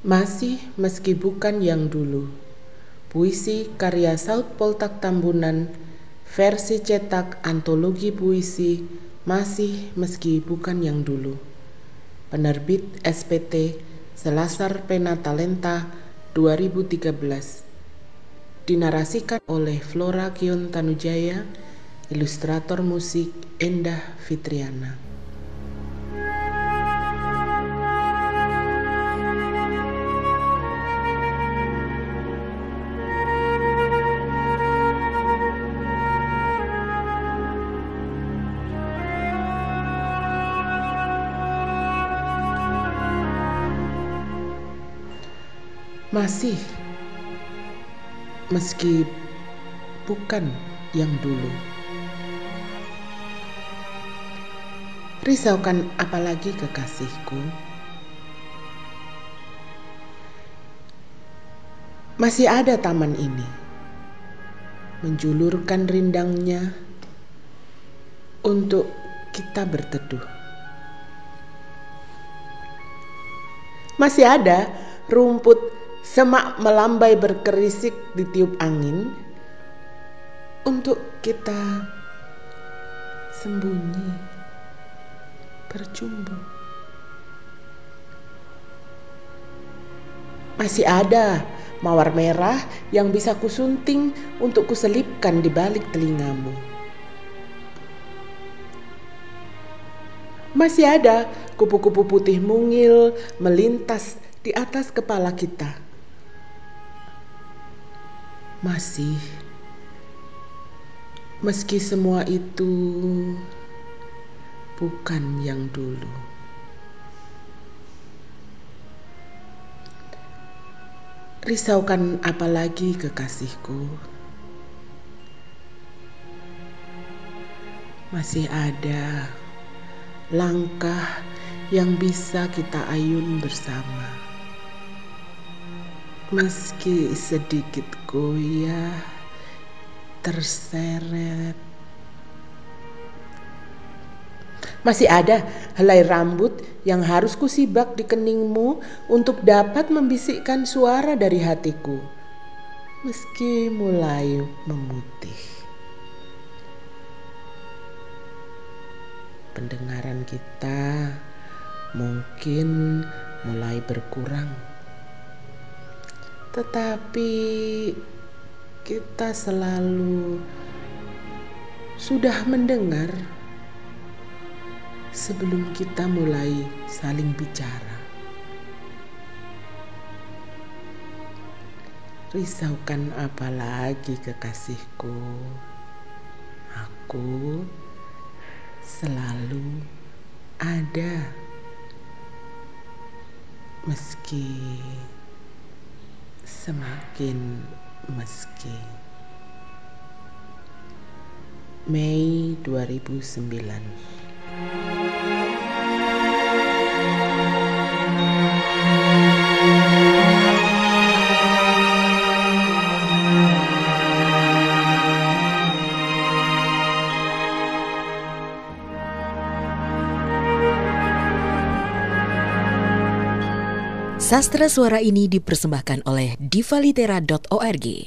Masih meski bukan yang dulu. Puisi karya Saud Poltak Tambunan versi cetak antologi puisi Masih meski bukan yang dulu. Penerbit SPT Selasar Pena Talenta 2013. Dinarasikan oleh Flora Kion Tanujaya, ilustrator musik Endah Fitriana. Masih, meski bukan yang dulu. Risaukan apalagi kekasihku. Masih ada taman ini, menjulurkan rindangnya untuk kita berteduh. Masih ada rumput Semak melambai berkerisik ditiup angin untuk kita sembunyi, berjumbu. Masih ada mawar merah yang bisa kusunting untuk kuselipkan di balik telingamu. Masih ada kupu-kupu putih mungil melintas di atas kepala kita masih meski semua itu bukan yang dulu. Risaukan apalagi kekasihku. Masih ada langkah yang bisa kita ayun bersama meski sedikit goyah terseret. Masih ada helai rambut yang harus kusibak di keningmu untuk dapat membisikkan suara dari hatiku. Meski mulai memutih. Pendengaran kita mungkin mulai berkurang tetapi kita selalu sudah mendengar sebelum kita mulai saling bicara. Risaukan apa lagi kekasihku? Aku selalu ada meski semakin meski. Mei 2009 Sastra suara ini dipersembahkan oleh divalitera.org.